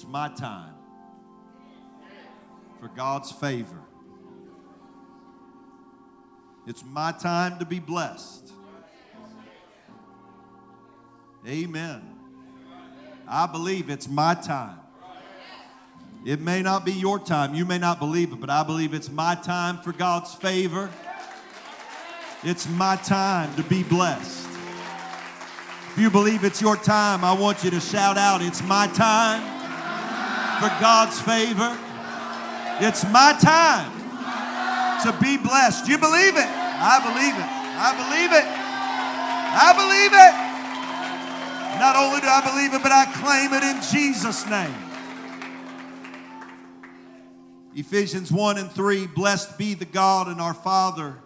It's my time for God's favor. It's my time to be blessed. Amen. I believe it's my time. It may not be your time. You may not believe it, but I believe it's my time for God's favor. It's my time to be blessed. If you believe it's your time, I want you to shout out, It's my time for God's favor. It's my time to be blessed. You believe it? I believe it. I believe it. I believe it. Not only do I believe it, but I claim it in Jesus' name. Ephesians 1 and 3 Blessed be the God and our Father,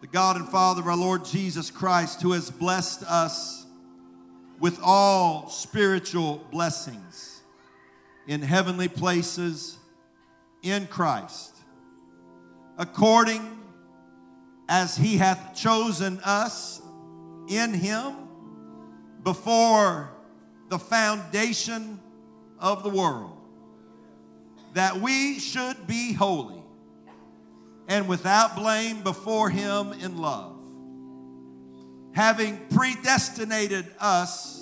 the God and Father of our Lord Jesus Christ, who has blessed us with all spiritual blessings in heavenly places in Christ, according as he hath chosen us in him before the foundation of the world that we should be holy and without blame before Him in love, having predestinated us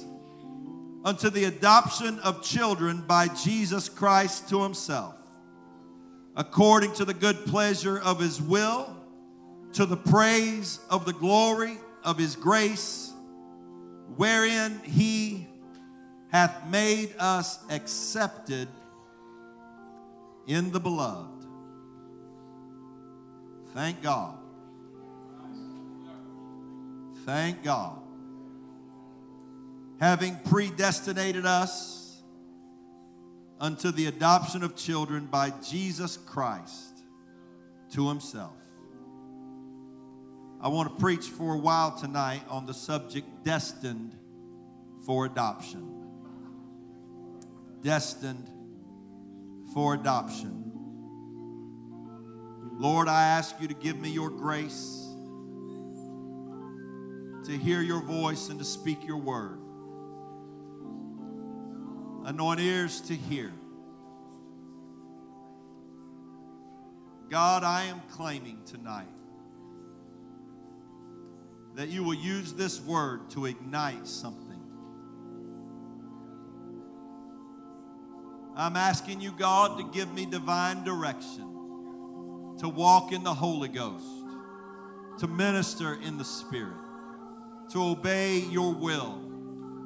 unto the adoption of children by Jesus Christ to Himself, according to the good pleasure of His will, to the praise of the glory of His grace, wherein He hath made us accepted in the beloved. Thank God. Thank God. Having predestinated us unto the adoption of children by Jesus Christ to Himself. I want to preach for a while tonight on the subject destined for adoption. Destined for adoption. Lord, I ask you to give me your grace to hear your voice and to speak your word. Anoint ears to hear. God, I am claiming tonight that you will use this word to ignite something. I'm asking you, God, to give me divine direction, to walk in the Holy Ghost, to minister in the Spirit, to obey your will,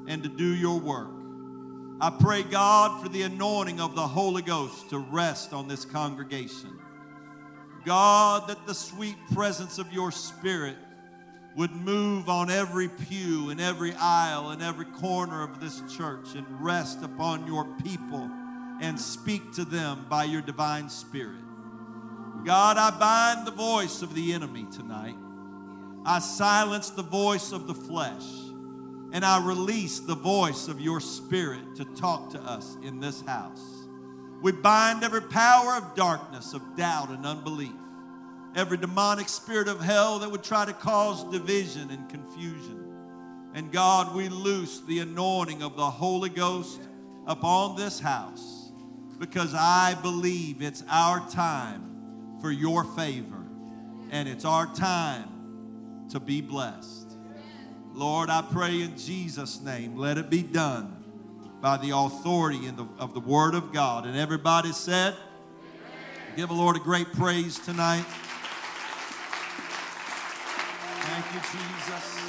and to do your work. I pray, God, for the anointing of the Holy Ghost to rest on this congregation. God, that the sweet presence of your Spirit would move on every pew and every aisle and every corner of this church and rest upon your people and speak to them by your divine spirit. God, I bind the voice of the enemy tonight. I silence the voice of the flesh. And I release the voice of your spirit to talk to us in this house. We bind every power of darkness, of doubt and unbelief, every demonic spirit of hell that would try to cause division and confusion. And God, we loose the anointing of the Holy Ghost upon this house because I believe it's our time for your favor and it's our time to be blessed. Lord, I pray in Jesus' name, let it be done by the authority the, of the Word of God. And everybody said, Amen. Give the Lord a great praise tonight. Thank you, Jesus.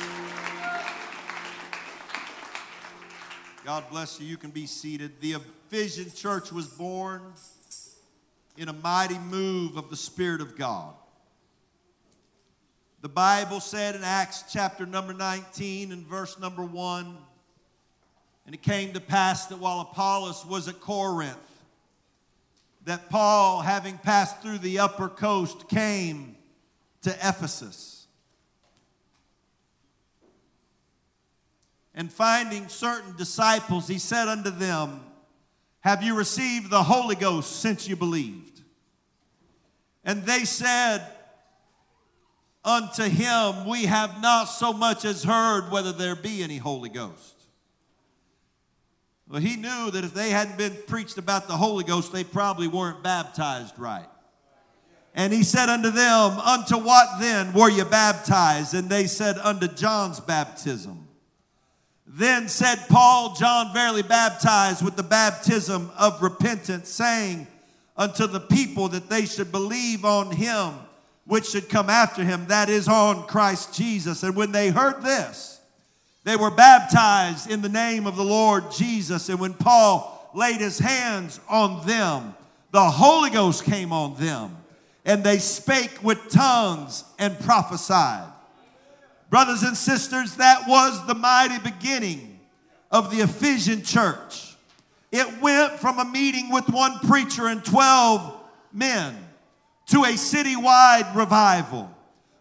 God bless you. You can be seated. The Ephesian Church was born in a mighty move of the Spirit of God. The Bible said in Acts chapter number 19 and verse number 1 And it came to pass that while Apollos was at Corinth, that Paul, having passed through the upper coast, came to Ephesus. And finding certain disciples, he said unto them, have you received the Holy Ghost since you believed? And they said unto him, We have not so much as heard whether there be any Holy Ghost. Well, he knew that if they hadn't been preached about the Holy Ghost, they probably weren't baptized right. And he said unto them, Unto what then were you baptized? And they said, Unto John's baptism. Then said Paul, John verily baptized with the baptism of repentance, saying unto the people that they should believe on him which should come after him, that is on Christ Jesus. And when they heard this, they were baptized in the name of the Lord Jesus. And when Paul laid his hands on them, the Holy Ghost came on them, and they spake with tongues and prophesied. Brothers and sisters, that was the mighty beginning of the Ephesian church. It went from a meeting with one preacher and 12 men to a citywide revival.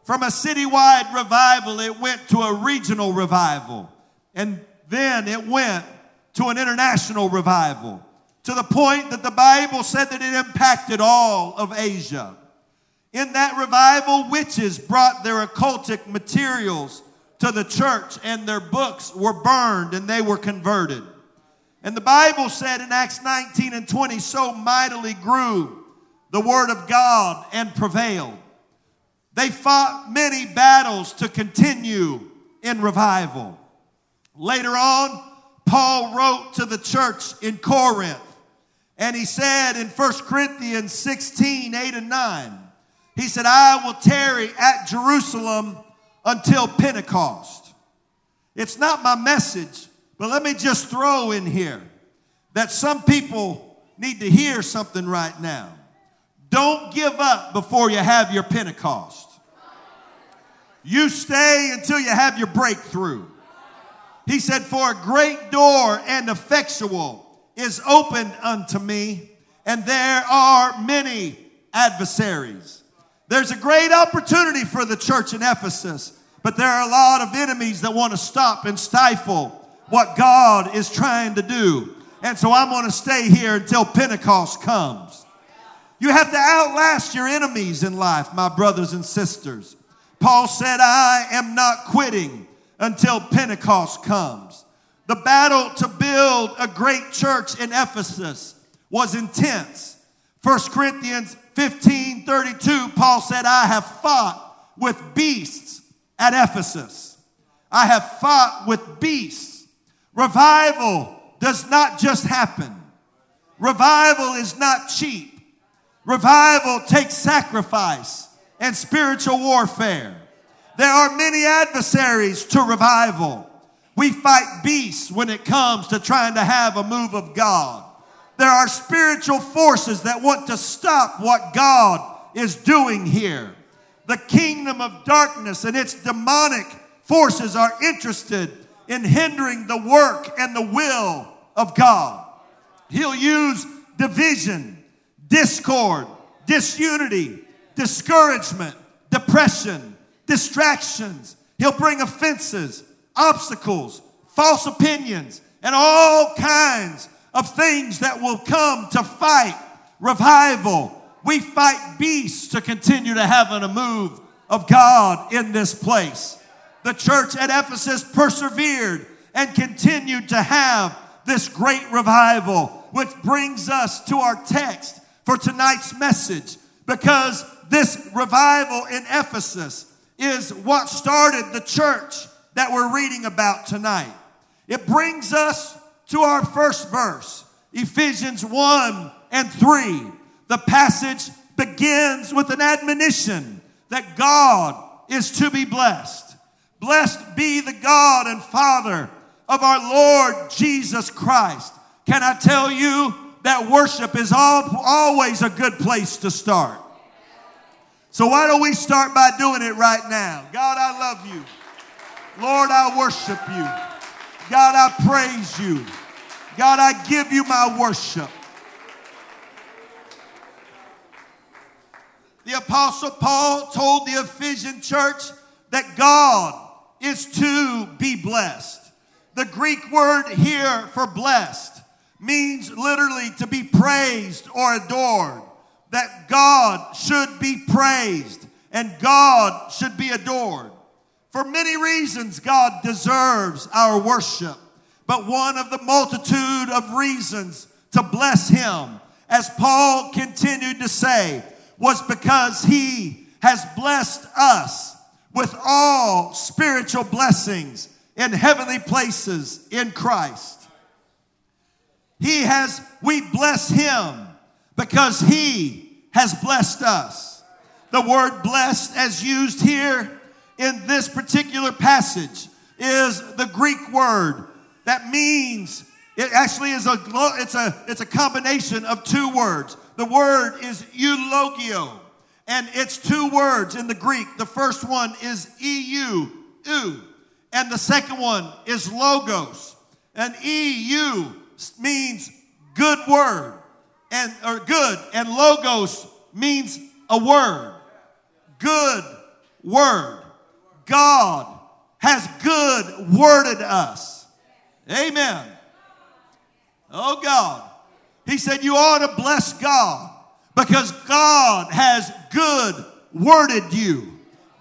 From a citywide revival, it went to a regional revival. And then it went to an international revival to the point that the Bible said that it impacted all of Asia. In that revival, witches brought their occultic materials to the church and their books were burned and they were converted. And the Bible said in Acts 19 and 20, so mightily grew the word of God and prevailed. They fought many battles to continue in revival. Later on, Paul wrote to the church in Corinth, and he said in 1 Corinthians 16 8 and 9, he said, I will tarry at Jerusalem until Pentecost. It's not my message, but let me just throw in here that some people need to hear something right now. Don't give up before you have your Pentecost. You stay until you have your breakthrough. He said, For a great door and effectual is opened unto me, and there are many adversaries. There's a great opportunity for the church in Ephesus, but there are a lot of enemies that want to stop and stifle what God is trying to do. And so I'm going to stay here until Pentecost comes. You have to outlast your enemies in life, my brothers and sisters. Paul said, I am not quitting until Pentecost comes. The battle to build a great church in Ephesus was intense. 1 Corinthians 15 32, Paul said, I have fought with beasts at Ephesus. I have fought with beasts. Revival does not just happen, revival is not cheap. Revival takes sacrifice and spiritual warfare. There are many adversaries to revival. We fight beasts when it comes to trying to have a move of God. There are spiritual forces that want to stop what God is doing here. The kingdom of darkness and its demonic forces are interested in hindering the work and the will of God. He'll use division, discord, disunity, discouragement, depression, distractions. He'll bring offenses, obstacles, false opinions, and all kinds of things that will come to fight revival. We fight beasts to continue to have a move of God in this place. The church at Ephesus persevered and continued to have this great revival, which brings us to our text for tonight's message because this revival in Ephesus is what started the church that we're reading about tonight. It brings us to our first verse, Ephesians 1 and 3. The passage begins with an admonition that God is to be blessed. Blessed be the God and Father of our Lord Jesus Christ. Can I tell you that worship is all, always a good place to start. So why don't we start by doing it right now? God, I love you. Lord, I worship you. God, I praise you. God, I give you my worship. The Apostle Paul told the Ephesian church that God is to be blessed. The Greek word here for blessed means literally to be praised or adored. That God should be praised and God should be adored. For many reasons, God deserves our worship. but one of the multitude of reasons to bless him, as Paul continued to say, was because he has blessed us with all spiritual blessings in heavenly places in Christ. He has, we bless him because he has blessed us. The word blessed, as used here in this particular passage, is the Greek word that means it actually is a it's a it's a combination of two words. The word is eulogio, and it's two words in the Greek. The first one is eu, and the second one is logos. And eu means good word, and or good, and logos means a word. Good word. God has good worded us. Amen. Oh God. He said, You ought to bless God because God has good worded you.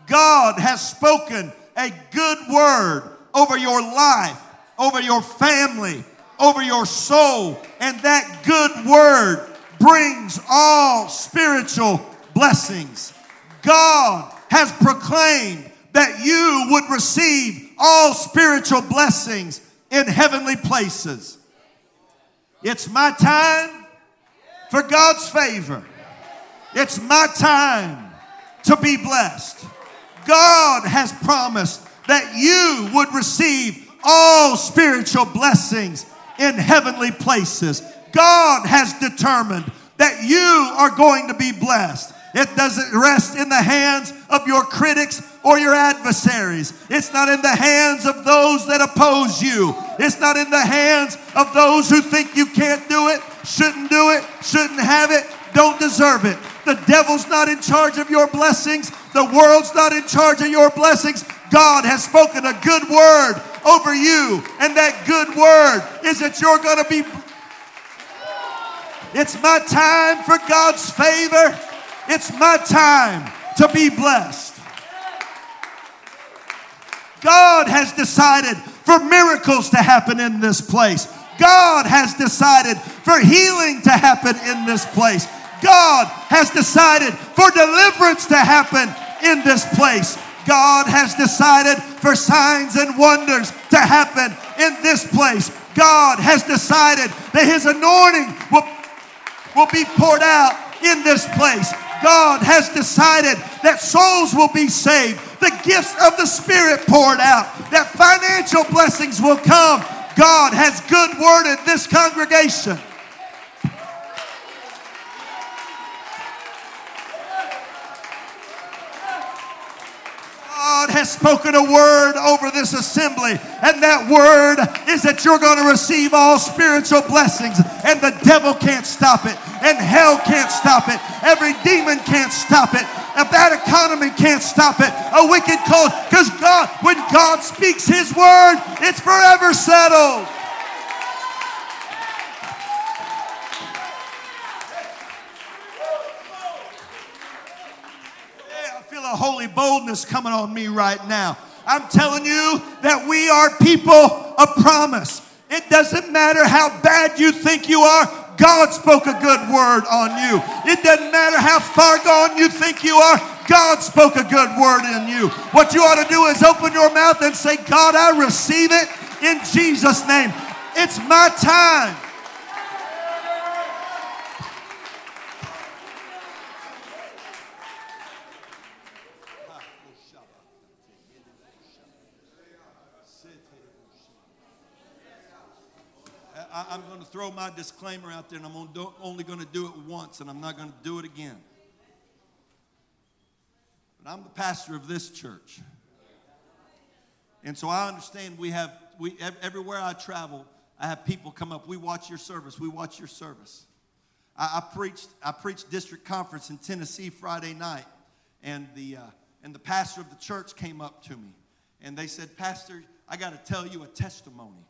God has spoken a good word over your life, over your family, over your soul. And that good word brings all spiritual blessings. God has proclaimed that you would receive all spiritual blessings in heavenly places. It's my time for God's favor. It's my time to be blessed. God has promised that you would receive all spiritual blessings in heavenly places. God has determined that you are going to be blessed. It doesn't rest in the hands of your critics or your adversaries. It's not in the hands of those that oppose you. It's not in the hands of those who think you can't do it, shouldn't do it, shouldn't have it, don't deserve it. The devil's not in charge of your blessings. The world's not in charge of your blessings. God has spoken a good word over you, and that good word is that you're going to be. It's my time for God's favor. It's my time to be blessed. God has decided for miracles to happen in this place. God has decided for healing to happen in this place. God has decided for deliverance to happen in this place. God has decided for signs and wonders to happen in this place. God has decided that His anointing will, will be poured out in this place. God has decided that souls will be saved, the gifts of the Spirit poured out, that financial blessings will come. God has good worded this congregation. God has spoken a word over this assembly, and that word is that you're going to receive all spiritual blessings, and the devil can't stop it, and hell can't stop it, every demon can't stop it, a bad economy can't stop it, a wicked cult, because God, when God speaks His word, it's forever settled. A holy boldness coming on me right now. I'm telling you that we are people of promise. It doesn't matter how bad you think you are, God spoke a good word on you. It doesn't matter how far gone you think you are, God spoke a good word in you. What you ought to do is open your mouth and say, God, I receive it in Jesus' name. It's my time. I, am going to throw my disclaimer out there, and I'm only going to do it once, and I'm not going to do it again. But I'm the pastor of this church. And so I understand we have, we, everywhere I travel, I have people come up. We watch your service. We watch your service. I, I preached, I preached district conference in Tennessee Friday night, and the, uh, and the pastor of the church came up to me, and they said, Pastor, I got to tell you a testimony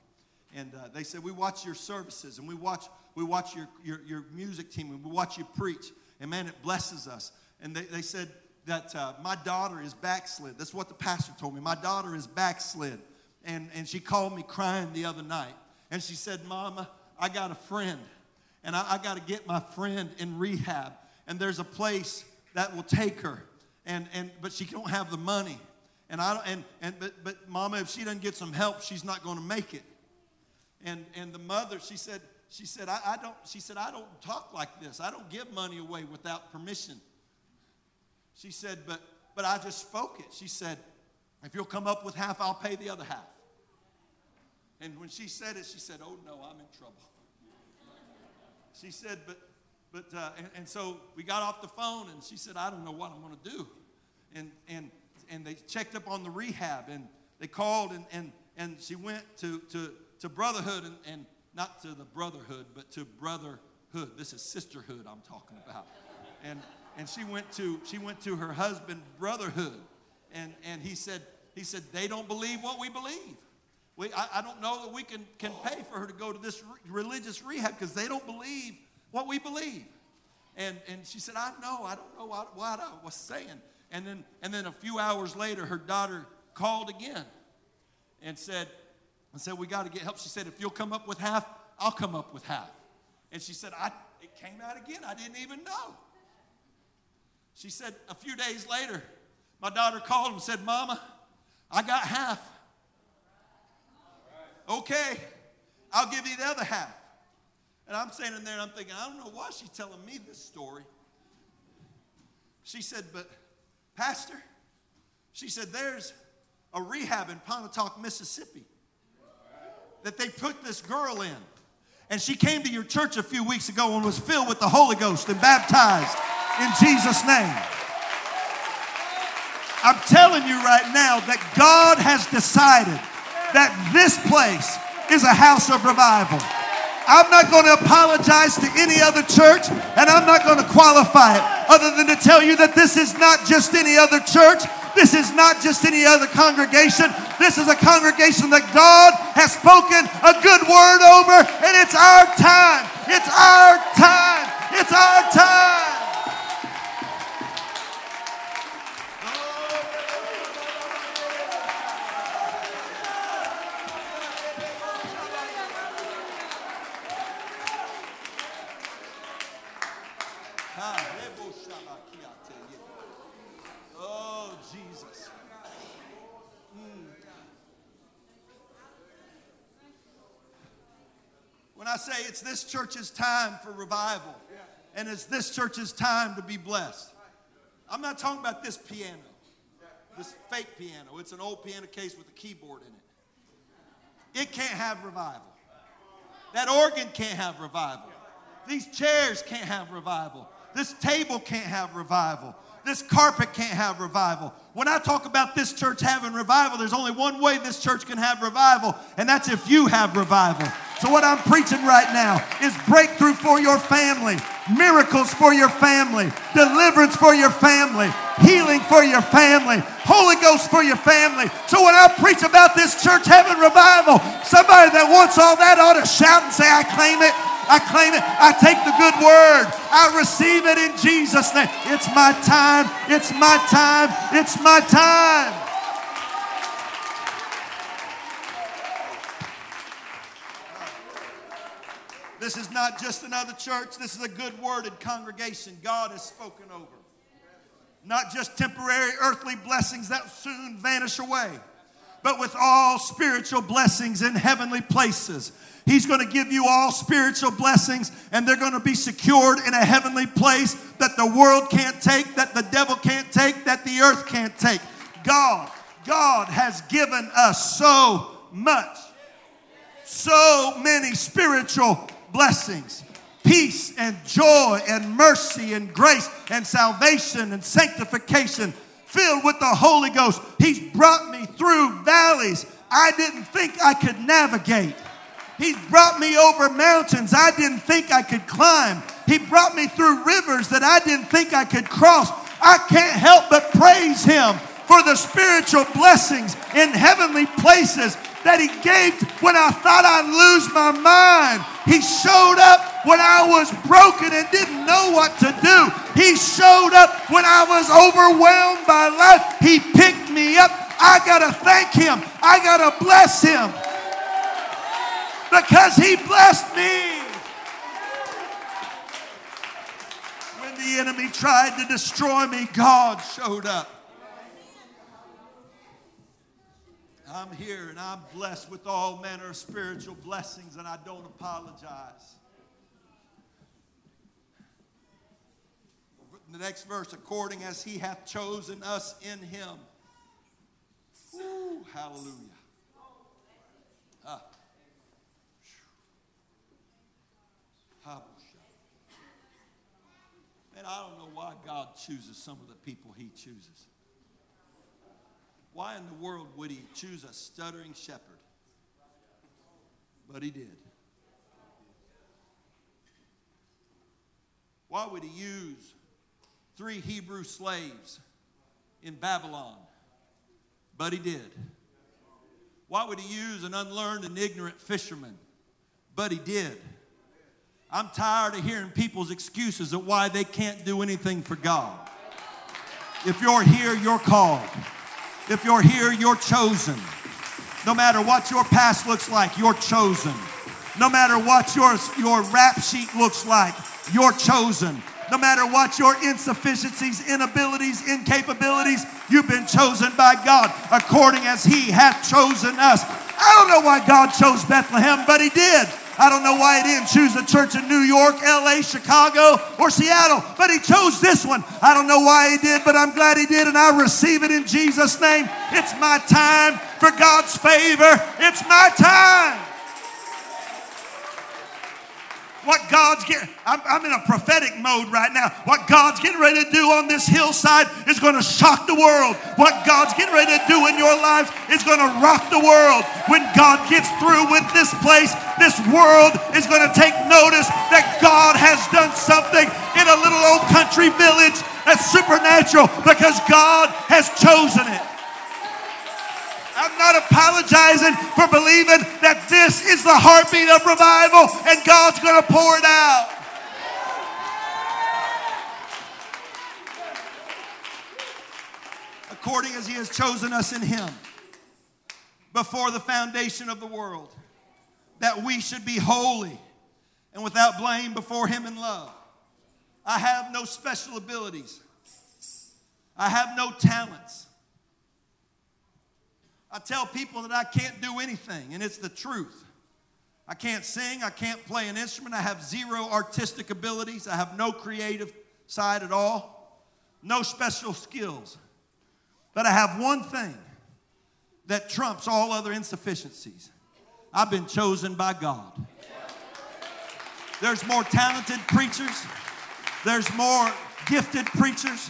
and uh, they said we watch your services and we watch we watch your, your, your music team and we watch you preach and man it blesses us and they, they said that uh, my daughter is backslid that's what the pastor told me my daughter is backslid and, and she called me crying the other night And she said, Mama, I got a friend, and I, I got to get my friend in rehab. And there's a place that will take her, and, and but she don't have the money. And I don't, and, and but, but Mama, if she doesn't get some help, she's not going to make it. And and the mother, she said, she said, I, I don't, she said, I don't talk like this. I don't give money away without permission. She said, but but I just spoke it. She said, if you'll come up with half, I'll pay the other half. And when she said it, she said, Oh no, I'm in trouble. She said, But, but, uh, and, and, so we got off the phone and she said, I don't know what I'm going to do. And, and, and they checked up on the rehab and they called and, and, and she went to, to, to Brotherhood and, and not to the Brotherhood, but to Brotherhood. This is sisterhood I'm talking about. And, and she went to, she went to her husband, Brotherhood. And, and he said, he said, they don't believe what we believe. We, I, I, don't know that we can, can pay for her to go to this re- religious rehab because they don't believe what we believe. And, and she said, I know, I don't know what, what I was saying. And then, and then a few hours later, her daughter called again and said, and said, we got to get help. She said, if you'll come up with half, I'll come up with half. And she said, I, it came out again. I didn't even know. She said, a few days later, my daughter called and said, Mama, I got half. Okay, I'll give you the other half. And I'm standing there and I'm thinking, I don't know why she's telling me this story. She said, But, Pastor, she said, there's a rehab in Pontotoc, Mississippi that they put this girl in. And she came to your church a few weeks ago and was filled with the Holy Ghost and baptized in Jesus' name. I'm telling you right now that God has decided that this place is a house of revival. I'm not going to apologize to any other church, and I'm not going to qualify it other than to tell you that this is not just any other church. This is not just any other congregation. This is a congregation that God has spoken a good word over, and it's our time. It's our time. It's our time. It's this church's time for revival, and it's this church's time to be blessed. I'm not talking about this piano, this fake piano. It's an old piano case with a keyboard in it. It can't have revival. That organ can't have revival. These chairs can't have revival. This table can't have revival. This carpet can't have revival. When I talk about this church having revival, there's only one way this church can have revival, and that's if you have revival. So, what I'm preaching right now is breakthrough for your family, miracles for your family, deliverance for your family, healing for your family, Holy Ghost for your family. So, when I preach about this church having revival, somebody that wants all that ought to shout and say, I claim it. I claim it. I take the good word. I receive it in Jesus' name. It's my time. It's my time. It's my time. This is not just another church. This is a good worded congregation God has spoken over. Not just temporary earthly blessings that soon vanish away, but with all spiritual blessings in heavenly places. He's going to give you all spiritual blessings, and they're going to be secured in a heavenly place that the world can't take, that the devil can't take, that the earth can't take. God, God has given us so much, so many spiritual blessings peace and joy and mercy and grace and salvation and sanctification filled with the Holy Ghost. He's brought me through valleys I didn't think I could navigate. He's brought me over mountains I didn't think I could climb. He brought me through rivers that I didn't think I could cross. I can't help but praise Him for the spiritual blessings in heavenly places that He gave when I thought I'd lose my mind. He showed up when I was broken and didn't know what to do. He showed up when I was overwhelmed by life. He picked me up. I got to thank Him, I got to bless Him. Because he blessed me. When the enemy tried to destroy me, God showed up. I'm here and I'm blessed with all manner of spiritual blessings, and I don't apologize. The next verse, according as he hath chosen us in him. Ooh, hallelujah. Man, I don't know why God chooses some of the people he chooses. Why in the world would he choose a stuttering shepherd? But he did. Why would he use three Hebrew slaves in Babylon? But he did. Why would he use an unlearned and ignorant fisherman? But he did. I'm tired of hearing people's excuses of why they can't do anything for God. If you're here, you're called. If you're here, you're chosen. No matter what your past looks like, you're chosen. No matter what your, your rap sheet looks like, you're chosen. No matter what your insufficiencies, inabilities, incapabilities, you've been chosen by God according as He hath chosen us. I don't know why God chose Bethlehem, but He did. I don't know why he didn't choose a church in New York, LA, Chicago, or Seattle, but he chose this one. I don't know why he did, but I'm glad he did, and I receive it in Jesus' name. It's my time for God's favor. It's my time what God's getting, I'm, I'm, in a prophetic mode right now. What God's getting ready to do on this hillside is going to shock the world. What God's getting ready to do in your lives is going to rock the world. When God gets through with this place, this world is going to take notice that God has done something in a little old country village that's supernatural because God has chosen it. I'm not apologizing for believing that this is the heartbeat of revival and God's going to pour it out. According as He has chosen us in Him before the foundation of the world, that we should be holy and without blame before Him in love. I have no special abilities, I have no talents. I tell people that I can't do anything, and it's the truth. I can't sing, I can't play an instrument, I have zero artistic abilities, I have no creative side at all, no special skills. But I have one thing that trumps all other insufficiencies I've been chosen by God. There's more talented preachers, there's more gifted preachers,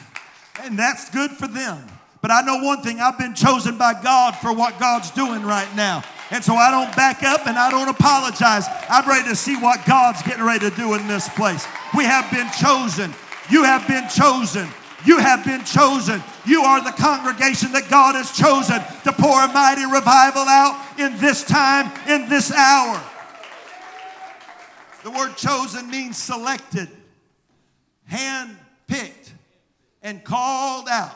and that's good for them. But I know one thing I've been chosen by God for what God's doing right now. And so I don't back up and I don't apologize. I'm ready to see what God's getting ready to do in this place. We have been chosen. You have been chosen. You have been chosen. You are the congregation that God has chosen to pour a mighty revival out in this time, in this hour. The word chosen means selected, hand picked, and called out.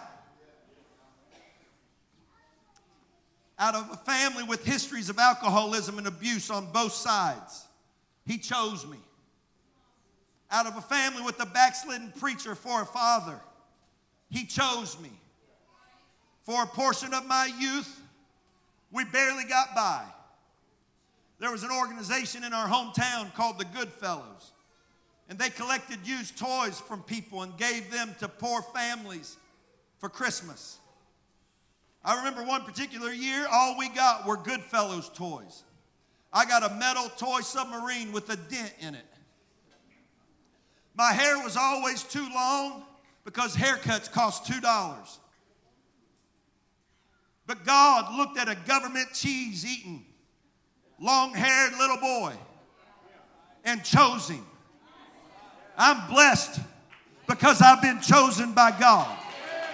Out of a family with histories of alcoholism and abuse on both sides. He chose me. Out of a family with a backslidden preacher for a father. He chose me. For a portion of my youth, we barely got by. There was an organization in our hometown called the Goodfellows, and they collected used toys from people and gave them to poor families for Christmas. I remember one particular year, all we got were Goodfellows toys. I got a metal toy submarine with a dent in it. My hair was always too long because haircuts cost $2. But God looked at a government cheese eating, long haired little boy and chose him. I'm blessed because I've been chosen by God.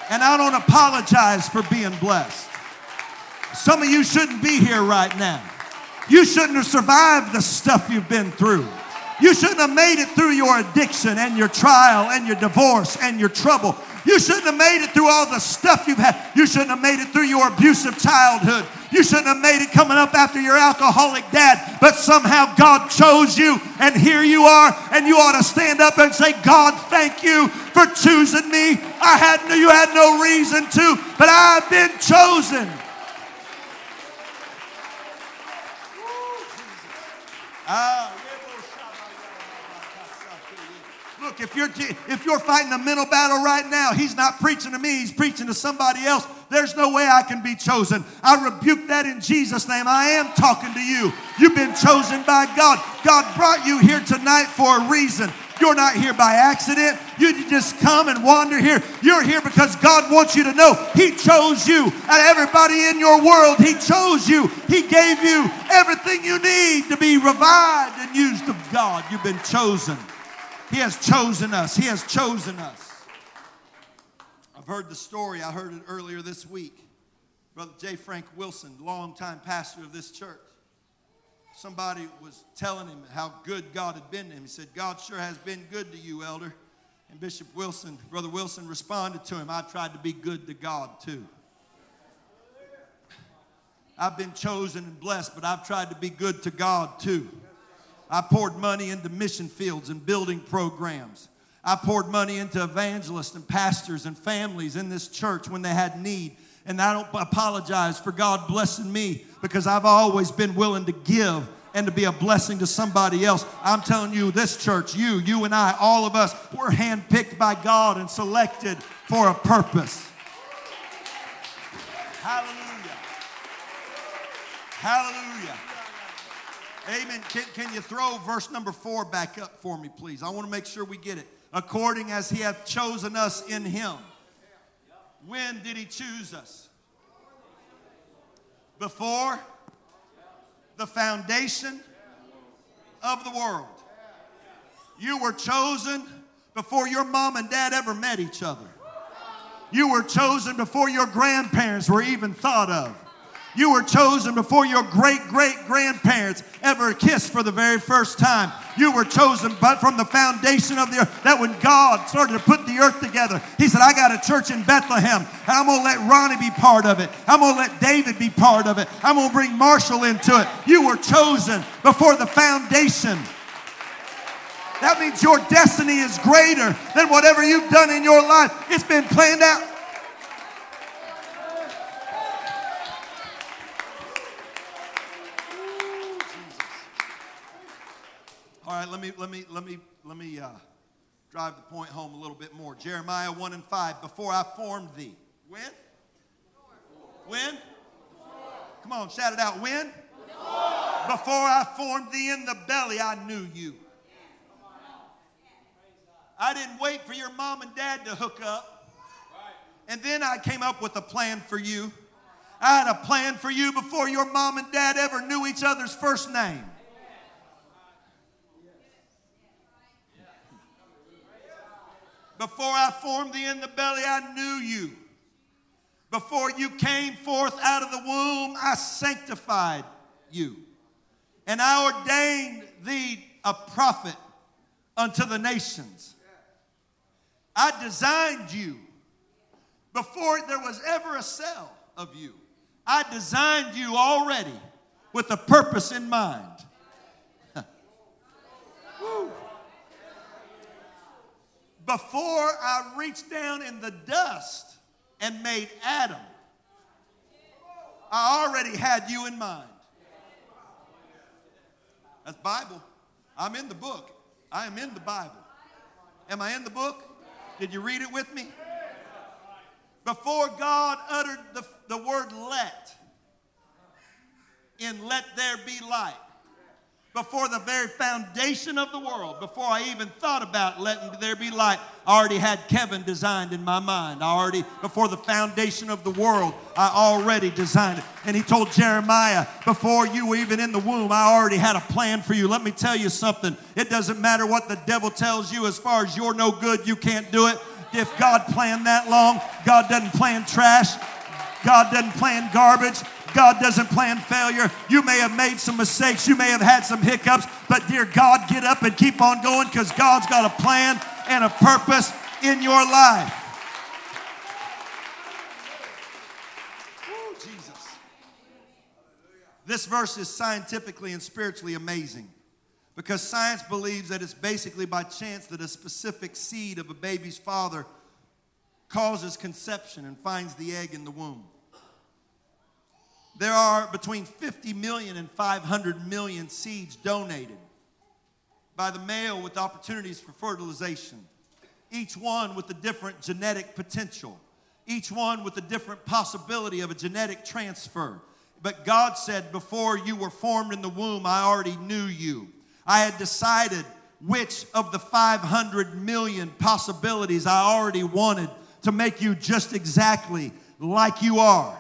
And I don't apologize for being blessed. Some of you shouldn't be here right now. You shouldn't have survived the stuff you've been through. You shouldn't have made it through your addiction and your trial and your divorce and your trouble. You shouldn't have made it through all the stuff you've had. You shouldn't have made it through your abusive childhood. You shouldn't have made it coming up after your alcoholic dad, but somehow God chose you, and here you are, and you ought to stand up and say, God, thank you for choosing me. I had no, you had no reason to, but I've been chosen. Ah. Look, if you're, if you're fighting a mental battle right now, he's not preaching to me, he's preaching to somebody else. There's no way I can be chosen. I rebuke that in Jesus' name. I am talking to you. You've been chosen by God. God brought you here tonight for a reason. You're not here by accident. You just come and wander here. You're here because God wants you to know He chose you. And everybody in your world, He chose you. He gave you everything you need to be revived and used of God. You've been chosen. He has chosen us. He has chosen us. I've heard the story, I heard it earlier this week. Brother J. Frank Wilson, longtime pastor of this church. Somebody was telling him how good God had been to him. He said, God sure has been good to you, elder. And Bishop Wilson, Brother Wilson, responded to him, I've tried to be good to God too. I've been chosen and blessed, but I've tried to be good to God too. I poured money into mission fields and building programs. I poured money into evangelists and pastors and families in this church when they had need. And I don't apologize for God blessing me because I've always been willing to give and to be a blessing to somebody else. I'm telling you, this church, you, you and I, all of us, we're handpicked by God and selected for a purpose. Hallelujah. Hallelujah. Amen. Can, can you throw verse number four back up for me, please? I want to make sure we get it. According as he hath chosen us in him. When did he choose us? Before the foundation of the world. You were chosen before your mom and dad ever met each other. You were chosen before your grandparents were even thought of. You were chosen before your great great grandparents ever kissed for the very first time. You were chosen but from the foundation of the earth. That when God started to put the earth together, He said, I got a church in Bethlehem, and I'm going to let Ronnie be part of it. I'm going to let David be part of it. I'm going to bring Marshall into it. You were chosen before the foundation. That means your destiny is greater than whatever you've done in your life. It's been planned out All right, let me let me let me let me uh, drive the point home a little bit more. Jeremiah one and five. Before I formed thee, when? When? Come on, shout it out. When? Before I formed thee in the belly, I knew you. I didn't wait for your mom and dad to hook up. And then I came up with a plan for you. I had a plan for you before your mom and dad ever knew each other's first name. Before I formed thee in the belly, I knew you. Before you came forth out of the womb, I sanctified you. And I ordained thee a prophet unto the nations. I designed you before there was ever a cell of you. I designed you already with a purpose in mind. before I reached down in the dust and made Adam, I already had you in mind. That's Bible. I'm in the book. I am in the Bible. Am I in the book? Did you read it with me? Before God uttered the, the word let, in let there be light, before the very foundation of the world, before I even thought about letting there be light, I already had Kevin designed in my mind. I already, before the foundation of the world, I already designed it. And he told Jeremiah, before you were even in the womb, I already had a plan for you. Let me tell you something. It doesn't matter what the devil tells you as far as you're no good, you can't do it. If God planned that long, God doesn't plan trash. God doesn't plan garbage. God doesn't plan failure. You may have made some mistakes, you may have had some hiccups, but dear God, get up and keep on going because God's got a plan and a purpose in your life. Jesus. This verse is scientifically and spiritually amazing because science believes that it's basically by chance that a specific seed of a baby's father causes conception and finds the egg in the womb. There are between 50 million and 500 million seeds donated by the male with opportunities for fertilization, each one with a different genetic potential, each one with a different possibility of a genetic transfer. But God said, Before you were formed in the womb, I already knew you. I had decided which of the 500 million possibilities I already wanted to make you just exactly like you are.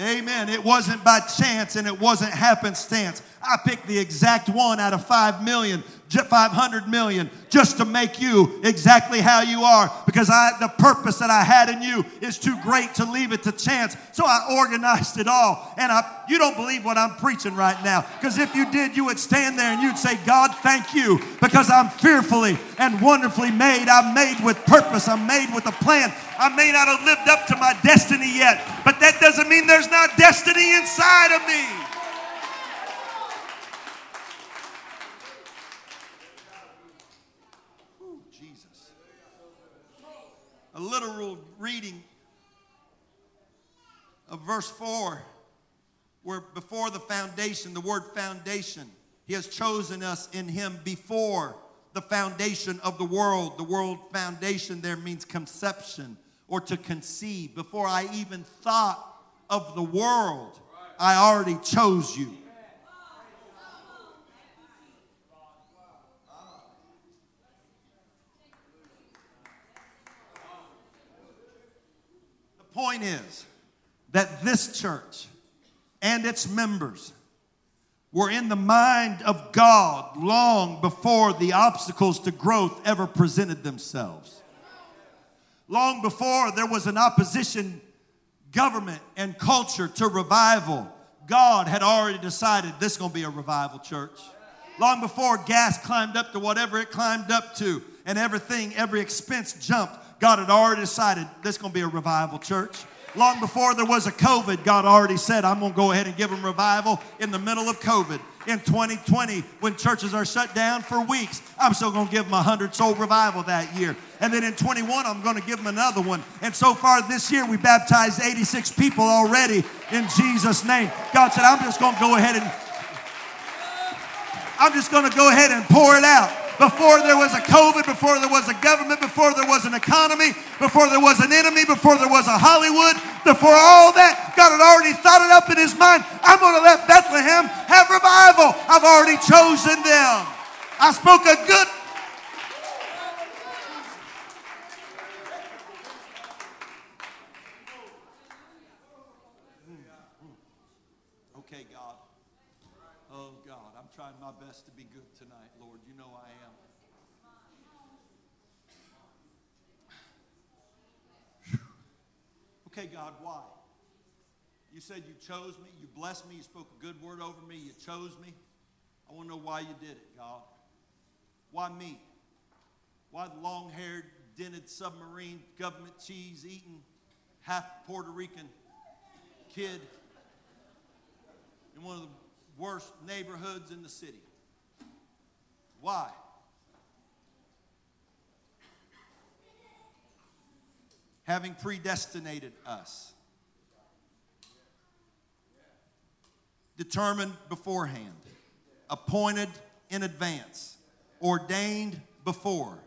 Amen. It wasn't by chance and it wasn't happenstance. I picked the exact one out of 5 million 500 million just to make you exactly how you are because I, the purpose that I had in you is too great to leave it to chance. So I organized it all. And I, you don't believe what I'm preaching right now because if you did, you would stand there and you'd say, God, thank you because I'm fearfully and wonderfully made. I'm made with purpose. I'm made with a plan. I may not have lived up to my destiny yet, but that doesn't mean there's not destiny inside of me. A literal reading of verse 4, where before the foundation, the word foundation, he has chosen us in him before the foundation of the world. The world foundation there means conception or to conceive. Before I even thought of the world, I already chose you. Point is that this church and its members were in the mind of God long before the obstacles to growth ever presented themselves. Long before there was an opposition government and culture to revival, God had already decided this is going to be a revival church. Long before gas climbed up to whatever it climbed up to and everything, every expense jumped, God had already decided this is going to be a revival church. Long before there was a COVID, God already said, I'm going to go ahead and give them revival in the middle of COVID. In 2020, when churches are shut down for weeks, I'm still going to give them a 100 soul revival that year. And then in 21, I'm going to give them another one. And so far this year, we baptized 86 people already in Jesus' name. God said, I'm just going to go ahead and I'm just going to go ahead and pour it out before there was a COVID, before there was a government, before there was an economy, before there was an enemy, before there was a Hollywood, before all that, God had already thought it up in his mind. I'm going to let Bethlehem have revival. I've already chosen them. I spoke a good Okay, God. Oh, God, I'm trying my best to be good tonight, Lord. You know I am. Okay, God, why? You said you chose me, you blessed me, you spoke a good word over me, you chose me. I want to know why you did it, God. Why me? Why the long haired, dented submarine, government cheese eating, half Puerto Rican kid in one of the worst neighborhoods in the city? Why? having predestinated us, determined beforehand, appointed in advance, ordained before,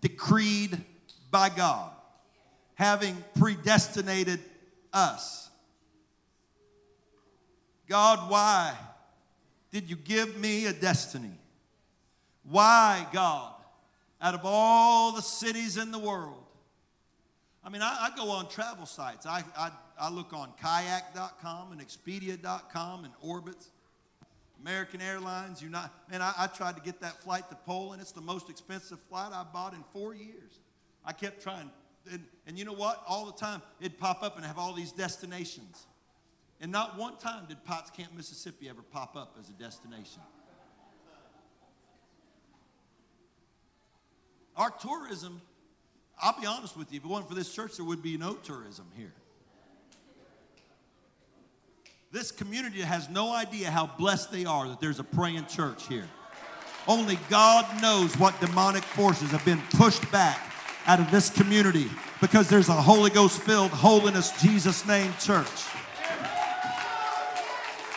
decreed by God, having predestinated us. God, why did you give me a destiny? Why, God, out of all the cities in the world, I mean, I, I go on travel sites. I, I, I look on kayak.com and expedia.com and Orbitz, American Airlines, United. Man, I, I tried to get that flight to Poland. It's the most expensive flight I bought in four years. I kept trying. And, and you know what? All the time, it'd pop up and have all these destinations. And not one time did Potts Camp, Mississippi ever pop up as a destination. Our tourism I'll be honest with you, if it wasn't for this church, there would be no tourism here. This community has no idea how blessed they are that there's a praying church here. Only God knows what demonic forces have been pushed back out of this community because there's a Holy Ghost filled, holiness, Jesus name church.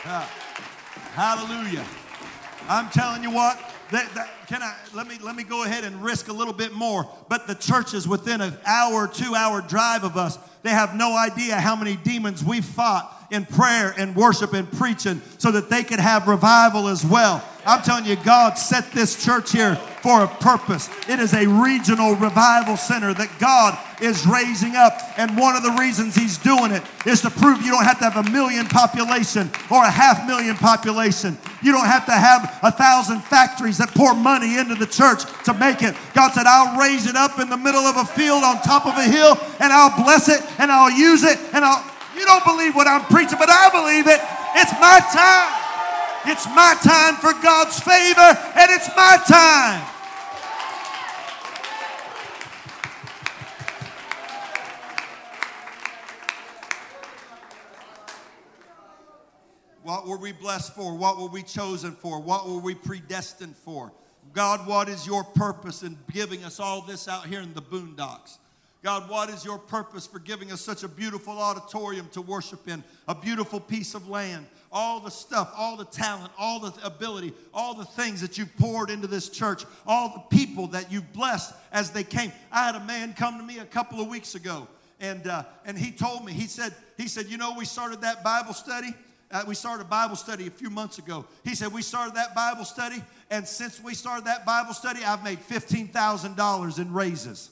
Ah, hallelujah. I'm telling you what, that, that, can I let me let me go ahead and risk a little bit more? But the church is within an hour, two hour drive of us, they have no idea how many demons we fought in prayer and worship and preaching so that they could have revival as well. I'm telling you, God set this church here for a purpose. It is a regional revival center that God is raising up. And one of the reasons He's doing it is to prove you don't have to have a million population or a half million population. You don't have to have a thousand factories that pour money into the church to make it. God said, I'll raise it up in the middle of a field on top of a hill and I'll bless it and I'll use it and I'll. You don't believe what I'm preaching, but I believe it. It's my time. It's my time for God's favor, and it's my time. What were we blessed for? What were we chosen for? What were we predestined for? God, what is your purpose in giving us all this out here in the boondocks? God, what is your purpose for giving us such a beautiful auditorium to worship in, a beautiful piece of land, all the stuff, all the talent, all the ability, all the things that you've poured into this church, all the people that you've blessed as they came. I had a man come to me a couple of weeks ago, and, uh, and he told me, he said, he said, you know, we started that Bible study. Uh, we started a Bible study a few months ago. He said, We started that Bible study, and since we started that Bible study, I've made $15,000 in raises.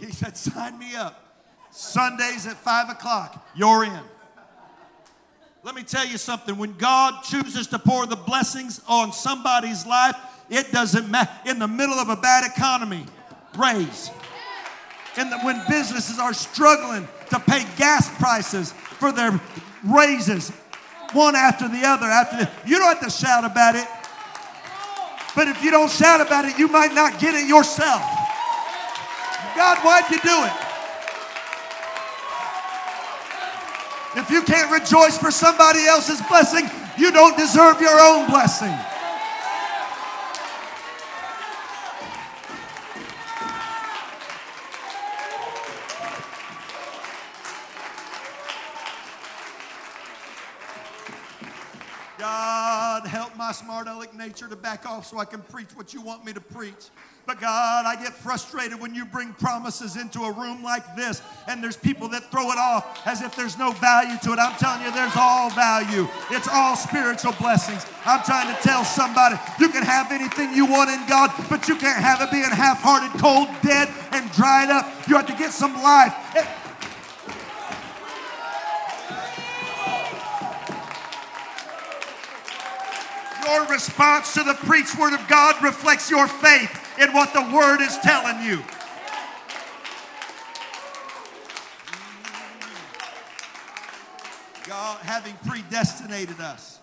He said, Sign me up. Sundays at 5 o'clock, you're in. Let me tell you something. When God chooses to pour the blessings on somebody's life, it doesn't matter. In the middle of a bad economy, raise. And when businesses are struggling to pay gas prices for their raises, one after the other, after the, you don't have to shout about it. But if you don't shout about it, you might not get it yourself. God, why'd you do it? If you can't rejoice for somebody else's blessing, you don't deserve your own blessing. Help my smart aleck nature to back off so I can preach what you want me to preach. But God, I get frustrated when you bring promises into a room like this and there's people that throw it off as if there's no value to it. I'm telling you, there's all value. It's all spiritual blessings. I'm trying to tell somebody you can have anything you want in God, but you can't have it being half hearted, cold, dead, and dried up. You have to get some life. Your response to the preached word of God reflects your faith in what the word is telling you. God having predestinated us.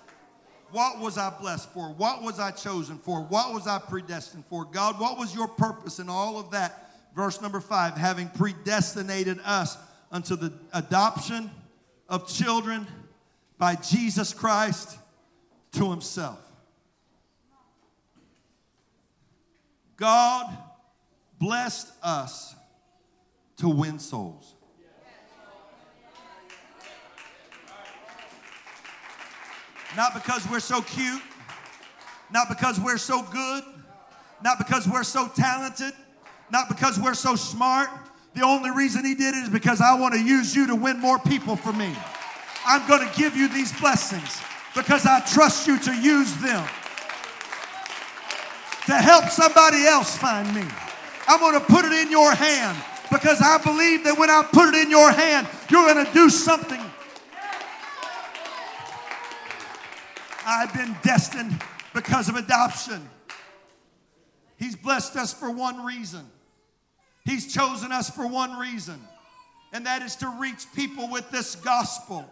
What was I blessed for? What was I chosen for? What was I predestined for? God, what was your purpose in all of that? Verse number five, having predestinated us unto the adoption of children by Jesus Christ to himself. God blessed us to win souls. Not because we're so cute, not because we're so good, not because we're so talented, not because we're so smart. The only reason he did it is because I want to use you to win more people for me. I'm going to give you these blessings because I trust you to use them to help somebody else find me. I'm going to put it in your hand because I believe that when I put it in your hand, you're going to do something. I've been destined because of adoption. He's blessed us for one reason. He's chosen us for one reason, and that is to reach people with this gospel.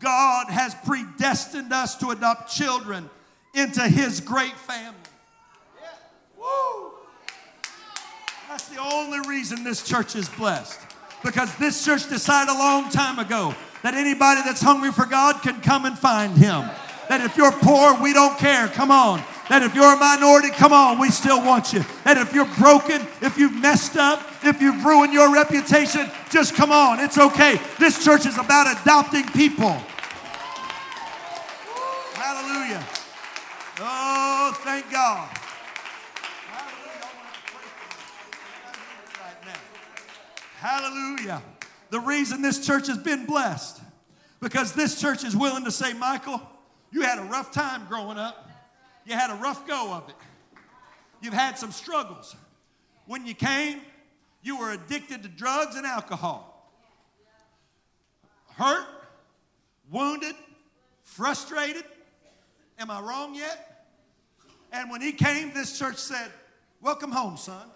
God has predestined us to adopt children into His great family. Woo! That's the only reason this church is blessed. Because this church decided a long time ago that anybody that's hungry for God can come and find Him. That if you're poor, we don't care. Come on. That if you're a minority, come on, we still want you. That if you're broken, if you've messed up, if you've ruined your reputation, just come on. It's okay. This church is about adopting people. Hallelujah. Oh, thank God. Hallelujah. The reason this church has been blessed because this church is willing to say, Michael, you had a rough time growing up. You had a rough go of it. You've had some struggles. When you came, you were addicted to drugs and alcohol. Hurt, wounded, frustrated. Am I wrong yet? And when he came, this church said, Welcome home, son.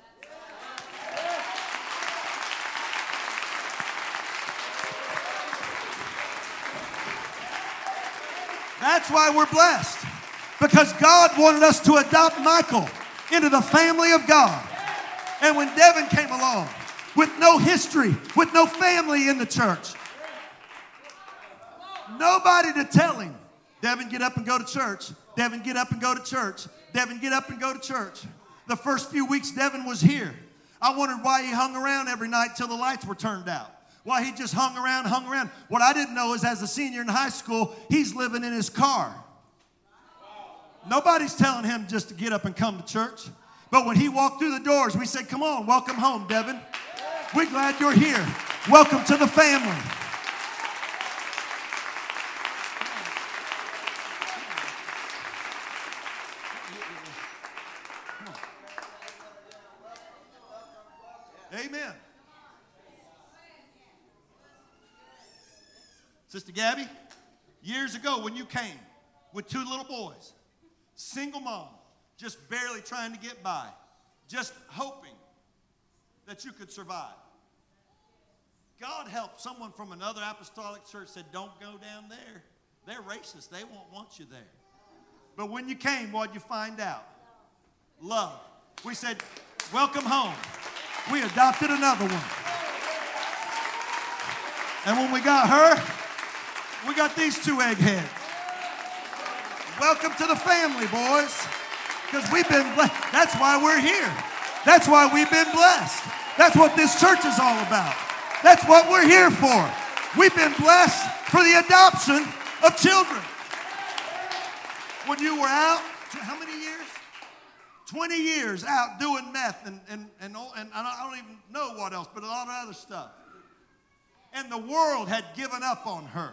That's why we're blessed. Because God wanted us to adopt Michael into the family of God. And when Devin came along with no history, with no family in the church, nobody to tell him, Devin, get up and go to church. Devin, get up and go to church. Devin, get up and go to church. The first few weeks Devin was here, I wondered why he hung around every night till the lights were turned out. Why he just hung around, hung around. What I didn't know is as a senior in high school, he's living in his car. Nobody's telling him just to get up and come to church. But when he walked through the doors, we said, Come on, welcome home, Devin. We're glad you're here. Welcome to the family. Amen. Sister Gabby, years ago when you came with two little boys, single mom, just barely trying to get by, just hoping that you could survive. God help someone from another apostolic church said, Don't go down there. They're racist. They won't want you there. But when you came, what'd you find out? Love. We said, Welcome home. We adopted another one. And when we got her, we got these two eggheads. Welcome to the family, boys. Because we've been blessed. That's why we're here. That's why we've been blessed. That's what this church is all about. That's what we're here for. We've been blessed for the adoption of children. When you were out, how many years? 20 years out doing meth and, and, and, and I don't even know what else, but a lot of other stuff. And the world had given up on her.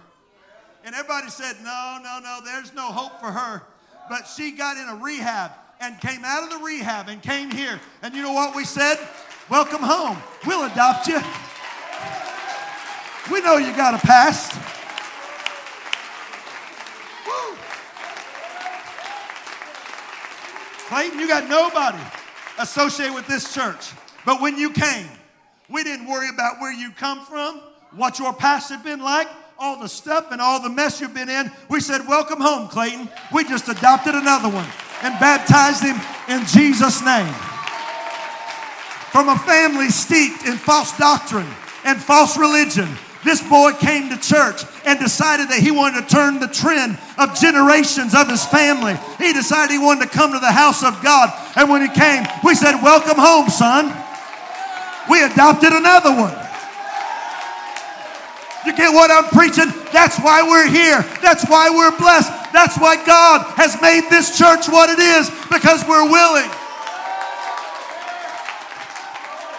And everybody said, no, no, no, there's no hope for her. But she got in a rehab and came out of the rehab and came here. And you know what we said? Welcome home. We'll adopt you. We know you got a past. Woo. Clayton, you got nobody associated with this church. But when you came, we didn't worry about where you come from, what your past had been like all the stuff and all the mess you've been in. We said, Welcome home, Clayton. We just adopted another one and baptized him in Jesus' name. From a family steeped in false doctrine and false religion, this boy came to church and decided that he wanted to turn the trend of generations of his family. He decided he wanted to come to the house of God. And when he came, we said, Welcome home, son. We adopted another one. You get what I'm preaching? That's why we're here. That's why we're blessed. That's why God has made this church what it is because we're willing.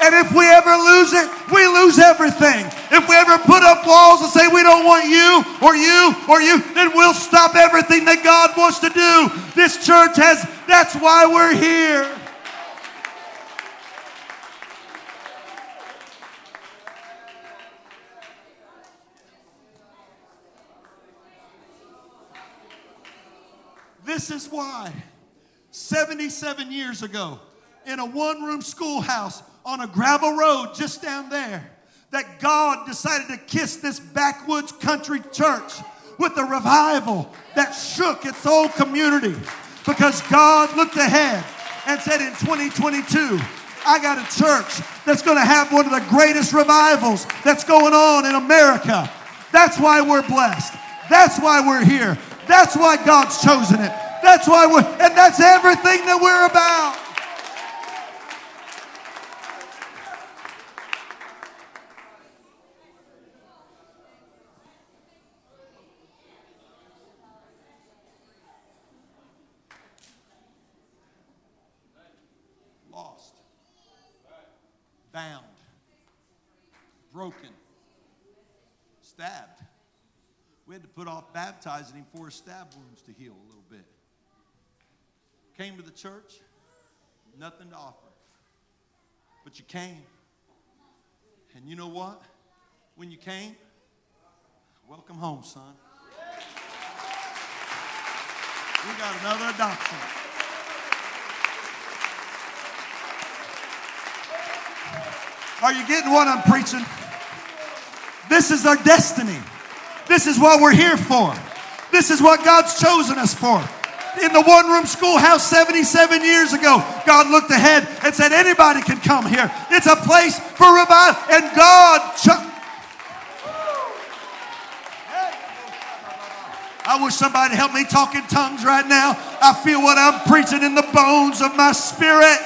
And if we ever lose it, we lose everything. If we ever put up walls and say we don't want you or you or you, then we'll stop everything that God wants to do. This church has, that's why we're here. This is why 77 years ago, in a one room schoolhouse on a gravel road just down there, that God decided to kiss this backwoods country church with a revival that shook its whole community because God looked ahead and said in 2022, I got a church that's going to have one of the greatest revivals that's going on in America. That's why we're blessed. That's why we're here. That's why God's chosen it. That's why we're, and that's everything that we're about. lost, bound, broken, stabbed. We had to put off baptizing him for his stab wounds to heal a little bit. Came to the church, nothing to offer. But you came. And you know what? When you came, welcome home, son. We got another adoption. Are you getting what I'm preaching? This is our destiny. This is what we're here for. This is what God's chosen us for. In the one room schoolhouse 77 years ago, God looked ahead and said, Anybody can come here. It's a place for revival. And God. Cho- I wish somebody help me talk in tongues right now. I feel what I'm preaching in the bones of my spirit.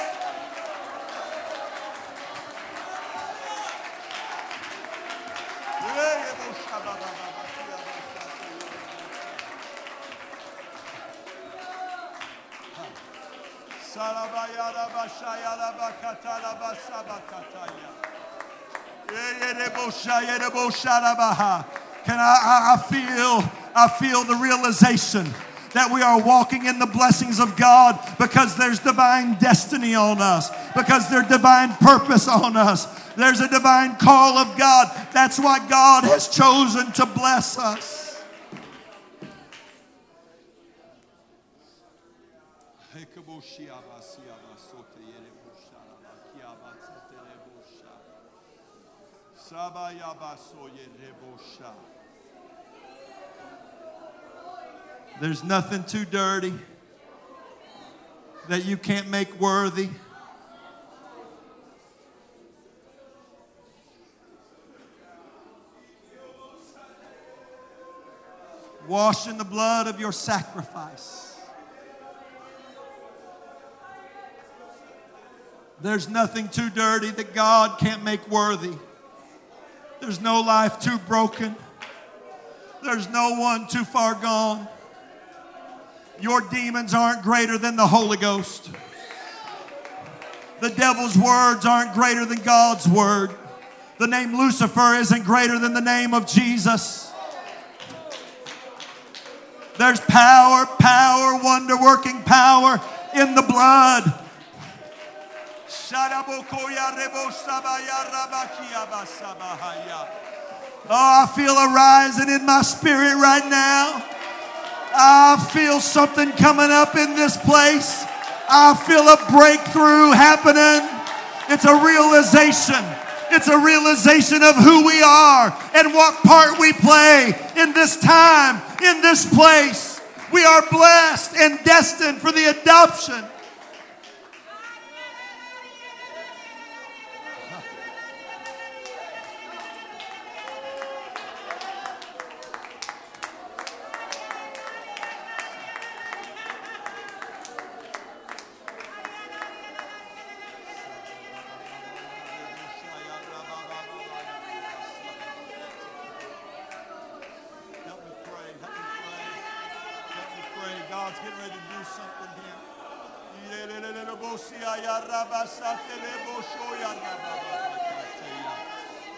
Can I, I, I feel, I feel the realization that we are walking in the blessings of God because there's divine destiny on us, because there's divine purpose on us. There's a divine call of God. That's why God has chosen to bless us. There's nothing too dirty that you can't make worthy. Wash in the blood of your sacrifice. There's nothing too dirty that God can't make worthy. There's no life too broken. There's no one too far gone. Your demons aren't greater than the Holy Ghost. The devil's words aren't greater than God's word. The name Lucifer isn't greater than the name of Jesus. There's power, power, wonder working power in the blood. Oh, I feel a rising in my spirit right now. I feel something coming up in this place. I feel a breakthrough happening. It's a realization. It's a realization of who we are and what part we play in this time, in this place. We are blessed and destined for the adoption.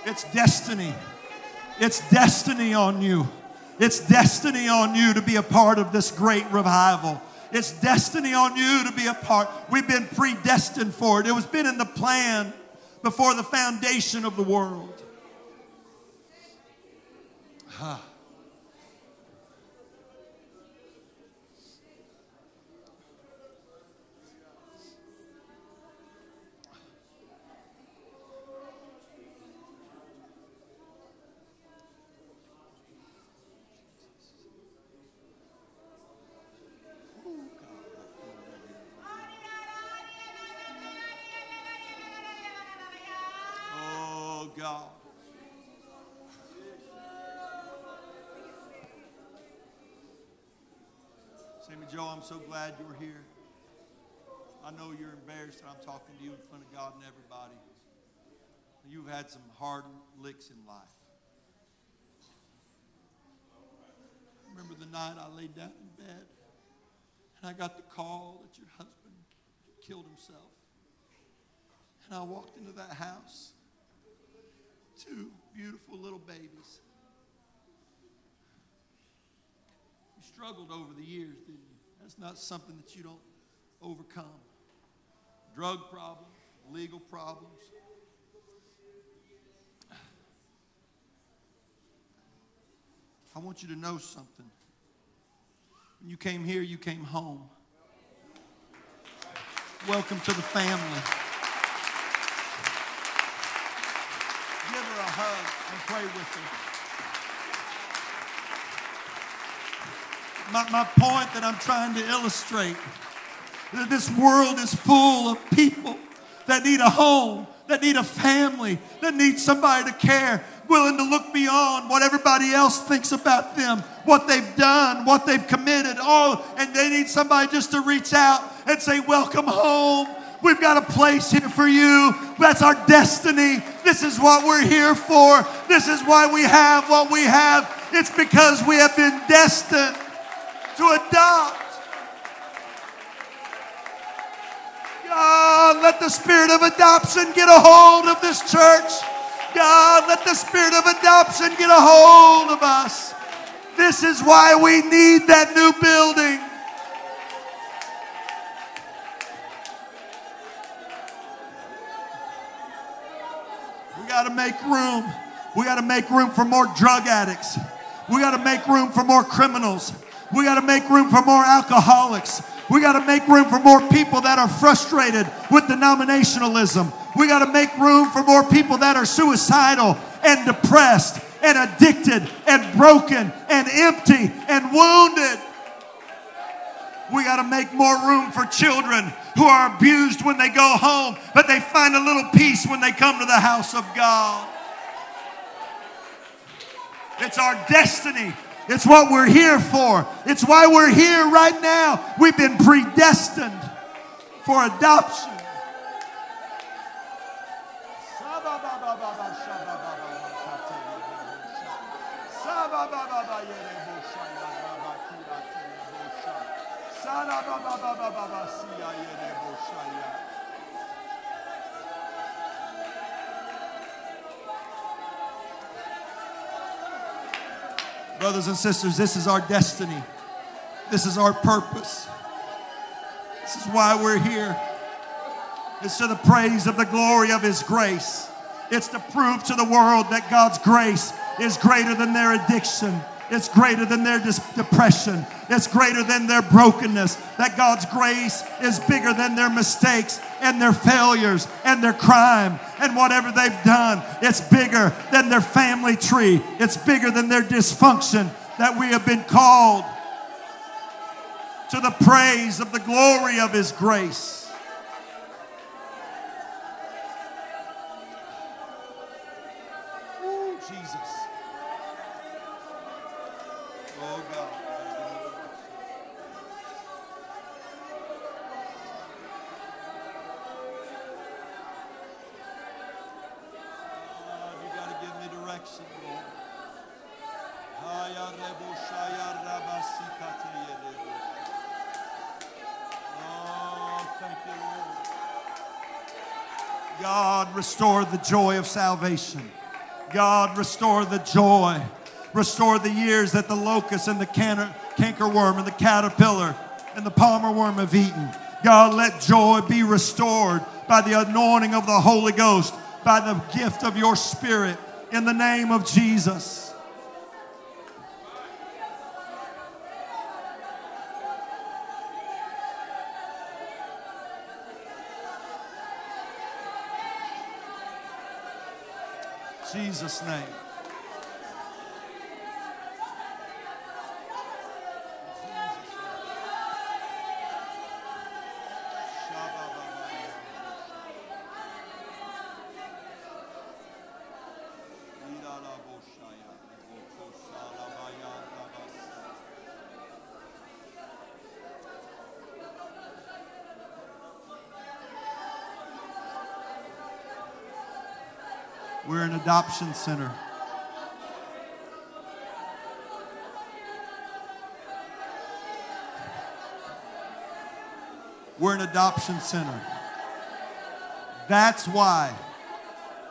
It's destiny. It's destiny on you. It's destiny on you to be a part of this great revival. It's destiny on you to be a part. We've been predestined for it. It was been in the plan before the foundation of the world. Huh. So glad you're here. I know you're embarrassed that I'm talking to you in front of God and everybody. You've had some hard licks in life. Remember the night I laid down in bed and I got the call that your husband killed himself. And I walked into that house, two beautiful little babies. You struggled over the years, didn't you? That's not something that you don't overcome. Drug problems, legal problems. I want you to know something. When you came here, you came home. Welcome to the family. Give her a hug and pray with her. My, my point that I'm trying to illustrate that this world is full of people that need a home, that need a family, that need somebody to care, willing to look beyond what everybody else thinks about them, what they've done, what they've committed. Oh, and they need somebody just to reach out and say, Welcome home. We've got a place here for you. That's our destiny. This is what we're here for. This is why we have what we have. It's because we have been destined to adopt. God, let the spirit of adoption get a hold of this church. God, let the spirit of adoption get a hold of us. This is why we need that new building. We got to make room. We got to make room for more drug addicts. We got to make room for more criminals. We got to make room for more alcoholics. We got to make room for more people that are frustrated with denominationalism. We got to make room for more people that are suicidal and depressed and addicted and broken and empty and wounded. We got to make more room for children who are abused when they go home, but they find a little peace when they come to the house of God. It's our destiny. It's what we're here for. It's why we're here right now. We've been predestined for adoption. Brothers and sisters, this is our destiny. This is our purpose. This is why we're here. It's to the praise of the glory of His grace. It's to prove to the world that God's grace is greater than their addiction. It's greater than their depression. It's greater than their brokenness. That God's grace is bigger than their mistakes and their failures and their crime and whatever they've done. It's bigger than their family tree. It's bigger than their dysfunction. That we have been called to the praise of the glory of His grace. The joy of salvation. God, restore the joy. Restore the years that the locust and the canker, cankerworm and the caterpillar and the palmer worm have eaten. God, let joy be restored by the anointing of the Holy Ghost, by the gift of your Spirit, in the name of Jesus. Jesus' name. Adoption center. We're an adoption center. That's why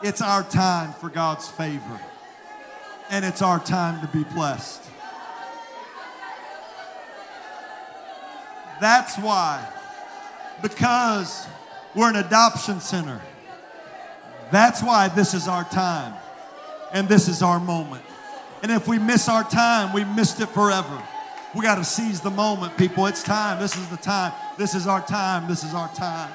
it's our time for God's favor. And it's our time to be blessed. That's why, because we're an adoption center, that's why this is our time and this is our moment. And if we miss our time, we missed it forever. We got to seize the moment, people. It's time. This is the time. This is our time. This is our time.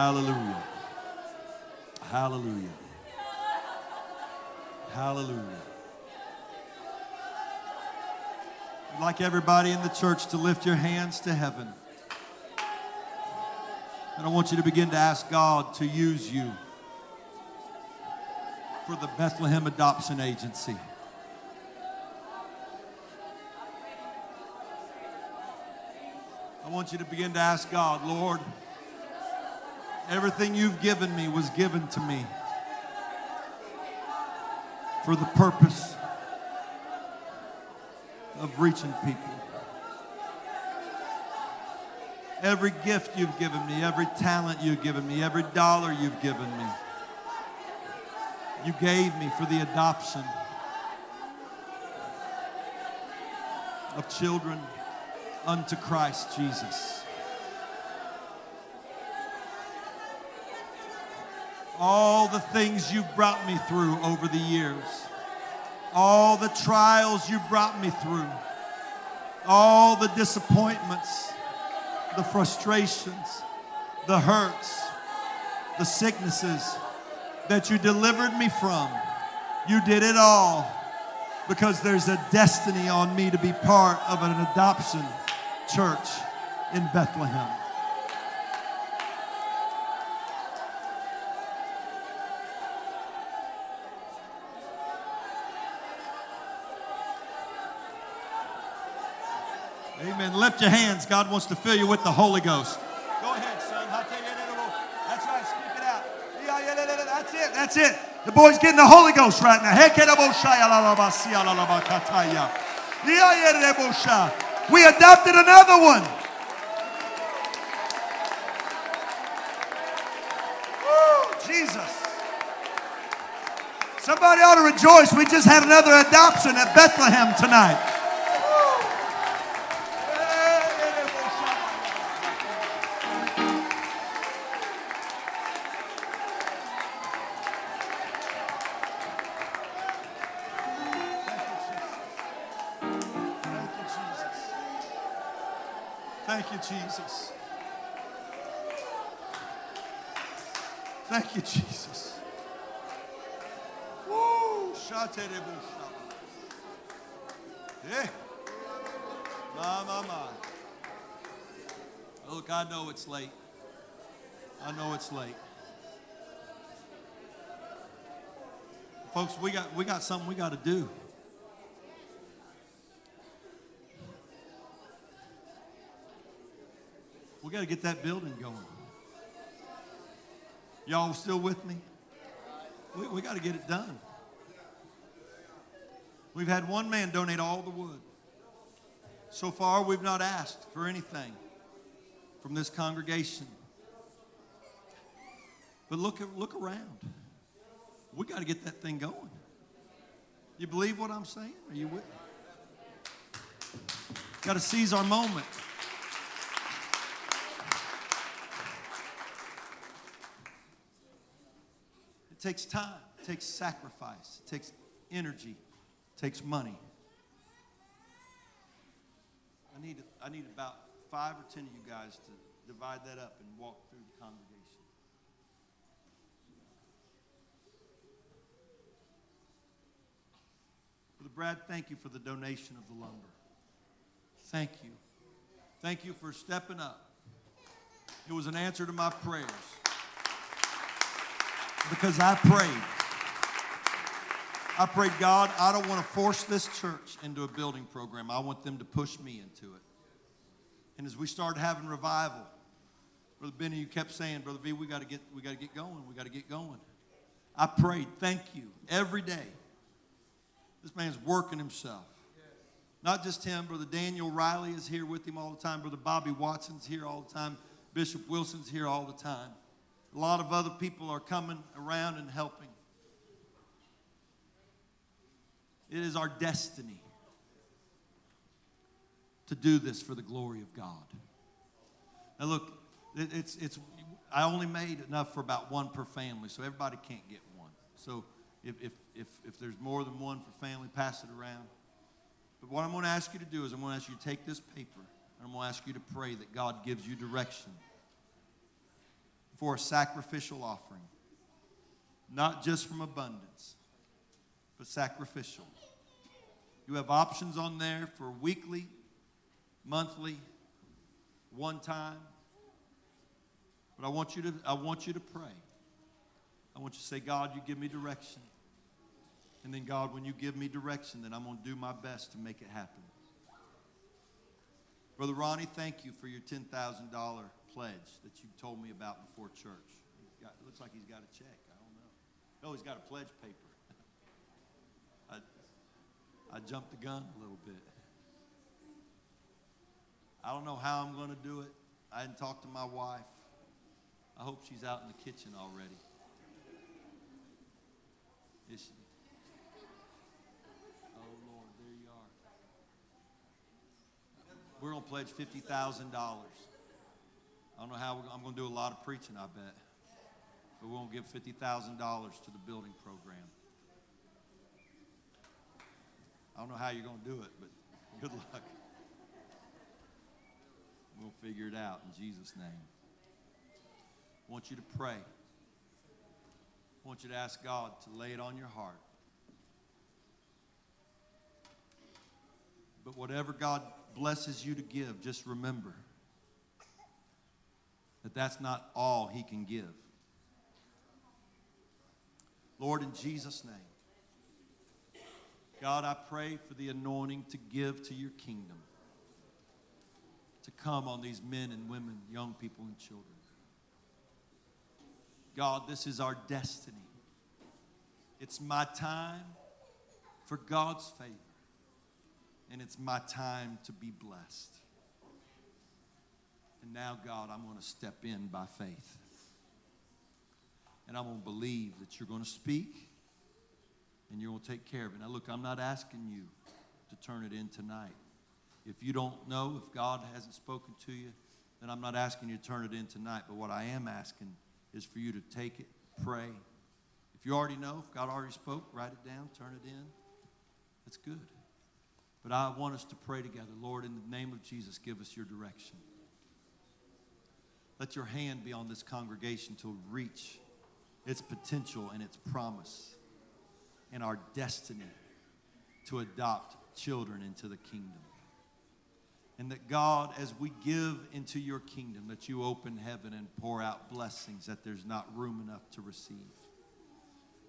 Hallelujah. Hallelujah. Hallelujah. I'd like everybody in the church to lift your hands to heaven. And I want you to begin to ask God to use you for the Bethlehem Adoption Agency. I want you to begin to ask God, Lord, Everything you've given me was given to me for the purpose of reaching people. Every gift you've given me, every talent you've given me, every dollar you've given me, you gave me for the adoption of children unto Christ Jesus. All the things you brought me through over the years, all the trials you brought me through, all the disappointments, the frustrations, the hurts, the sicknesses that you delivered me from. You did it all because there's a destiny on me to be part of an adoption church in Bethlehem. Amen. Lift your hands. God wants to fill you with the Holy Ghost. Go ahead, son. That's right. Speak it out. That's it. That's it. The boy's getting the Holy Ghost right now. We adopted another one. Woo, Jesus. Somebody ought to rejoice. We just had another adoption at Bethlehem tonight. It's late. I know it's late. Folks, we got, we got something we got to do. We got to get that building going. Y'all still with me? We, we got to get it done. We've had one man donate all the wood. So far, we've not asked for anything from this congregation. But look, look around. We got to get that thing going. You believe what I'm saying? Are you with me? Got to seize our moment. It takes time, it takes sacrifice, it takes energy, it takes money. I need, I need about five or ten of you guys to divide that up and walk through the congregation. Brother Brad, thank you for the donation of the lumber. Thank you. Thank you for stepping up. It was an answer to my prayers. Because I prayed. I prayed, God, I don't want to force this church into a building program. I want them to push me into it. And as we started having revival, Brother Benny, you kept saying, Brother V, we got to get, we got to get going. We got to get going. I prayed, thank you, every day. This man's working himself. Not just him, Brother Daniel Riley is here with him all the time. Brother Bobby Watson's here all the time. Bishop Wilson's here all the time. A lot of other people are coming around and helping. It is our destiny to do this for the glory of God. Now, look, it's, it's, I only made enough for about one per family, so everybody can't get one. So if, if, if, if there's more than one for family, pass it around. But what I'm going to ask you to do is I'm going to ask you to take this paper and I'm going to ask you to pray that God gives you direction for a sacrificial offering. Not just from abundance, but sacrificial. You have options on there for weekly, monthly, one time. But I want you to, I want you to pray. I want you to say, God, you give me direction. And then, God, when you give me direction, then I'm going to do my best to make it happen. Brother Ronnie, thank you for your $10,000 pledge that you told me about before church. Got, it looks like he's got a check. I don't know. No, he's got a pledge paper. I, I jumped the gun a little bit. I don't know how I'm going to do it. I hadn't talked to my wife. I hope she's out in the kitchen already. Is she? Oh, Lord, there you are. We're going to pledge $50,000. I don't know how I'm going to do a lot of preaching, I bet. But we're going to give $50,000 to the building program. I don't know how you're going to do it, but good luck. We'll figure it out in Jesus' name. I want you to pray. I want you to ask God to lay it on your heart. But whatever God blesses you to give, just remember that that's not all He can give. Lord, in Jesus' name, God, I pray for the anointing to give to your kingdom, to come on these men and women, young people and children. God, this is our destiny. It's my time for God's favor and it's my time to be blessed. And now, God, I'm going to step in by faith. And I'm going to believe that you're going to speak and you're going to take care of it. Now, look, I'm not asking you to turn it in tonight. If you don't know, if God hasn't spoken to you, then I'm not asking you to turn it in tonight. But what I am asking is for you to take it, pray. If you already know, if God already spoke, write it down, turn it in. That's good. But I want us to pray together. Lord, in the name of Jesus, give us your direction. Let your hand be on this congregation to reach its potential and its promise and our destiny to adopt children into the kingdom. And that God, as we give into your kingdom, that you open heaven and pour out blessings that there's not room enough to receive.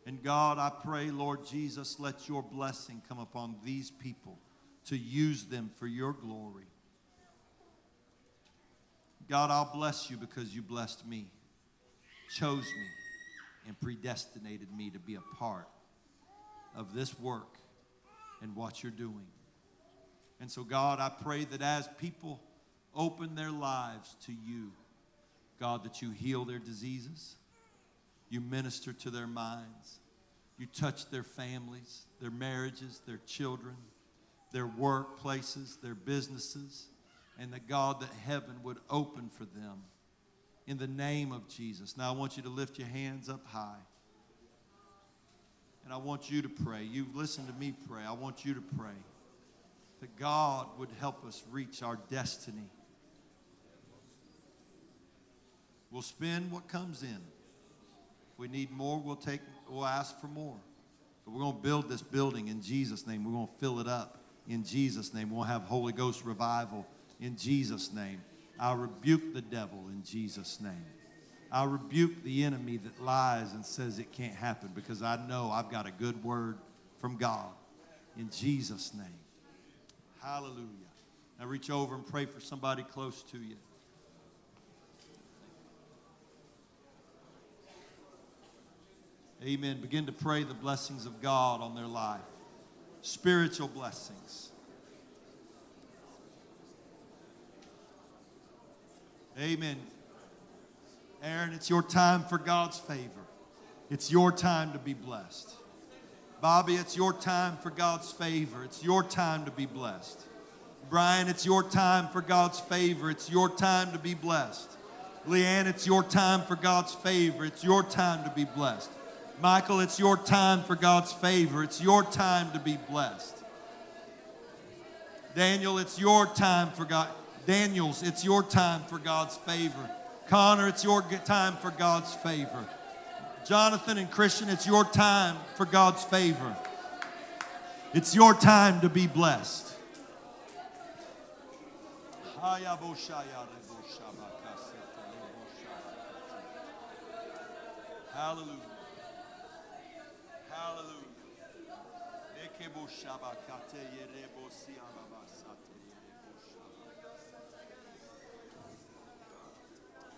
And God, I pray, Lord Jesus, let your blessing come upon these people to use them for your glory. God, I'll bless you because you blessed me, chose me, and predestinated me to be a part of this work and what you're doing. And so, God, I pray that as people open their lives to you, God, that you heal their diseases, you minister to their minds, you touch their families, their marriages, their children their workplaces, their businesses, and that God, that heaven would open for them in the name of Jesus. Now, I want you to lift your hands up high. And I want you to pray. You've listened to me pray. I want you to pray that God would help us reach our destiny. We'll spend what comes in. If we need more, we'll take we'll ask for more. But we're going to build this building in Jesus' name. We're going to fill it up in Jesus' name. We'll have Holy Ghost revival in Jesus' name. I rebuke the devil in Jesus' name. I rebuke the enemy that lies and says it can't happen because I know I've got a good word from God in Jesus' name. Hallelujah. Now reach over and pray for somebody close to you. Amen. Begin to pray the blessings of God on their life, spiritual blessings. Amen. Aaron, it's your time for God's favor. It's your time to be blessed. Bobby, it's your time for God's favor. It's your time to be blessed. Brian, it's your time for God's favor. It's your time to be blessed. Leanne, it's your time for God's favor. It's your time to be blessed. Michael, it's your time for God's favor. It's your time to be blessed. Daniel, it's your time for God. Daniels, it's your time for God's favor. Connor, it's your time for God's favor. Jonathan and Christian, it's your time for God's favor. It's your time to be blessed. Hallelujah.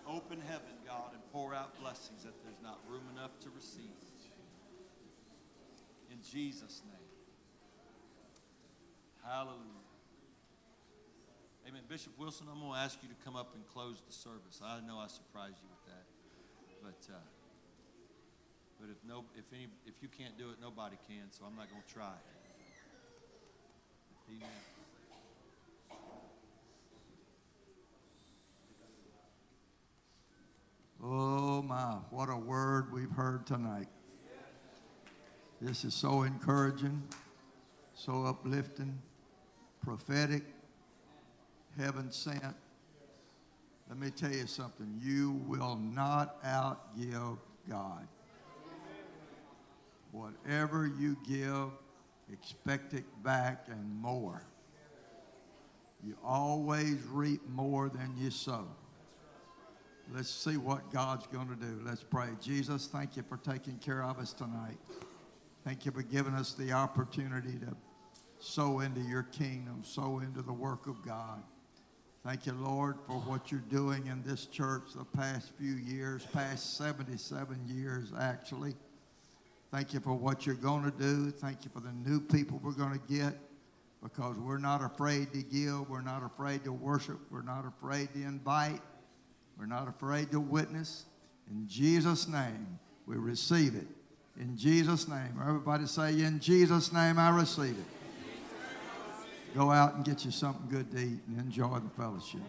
Open heaven, God, and pour out blessings that there's not room enough to receive. In Jesus' name. Hallelujah. Amen. Bishop Wilson, I'm going to ask you to come up and close the service. I know I surprised you with that. But. Uh, but if no, if any, if you can't do it, nobody can. So I'm not going to try. Amen. Oh my, what a word we've heard tonight. This is so encouraging, so uplifting, prophetic, heaven sent. Let me tell you something. You will not outgive God. Whatever you give, expect it back and more. You always reap more than you sow. Let's see what God's going to do. Let's pray. Jesus, thank you for taking care of us tonight. Thank you for giving us the opportunity to sow into your kingdom, sow into the work of God. Thank you, Lord, for what you're doing in this church the past few years, past 77 years, actually. Thank you for what you're going to do. Thank you for the new people we're going to get because we're not afraid to give. We're not afraid to worship. We're not afraid to invite. We're not afraid to witness. In Jesus' name, we receive it. In Jesus' name. Everybody say, In Jesus' name, I receive it. Go out and get you something good to eat and enjoy the fellowship.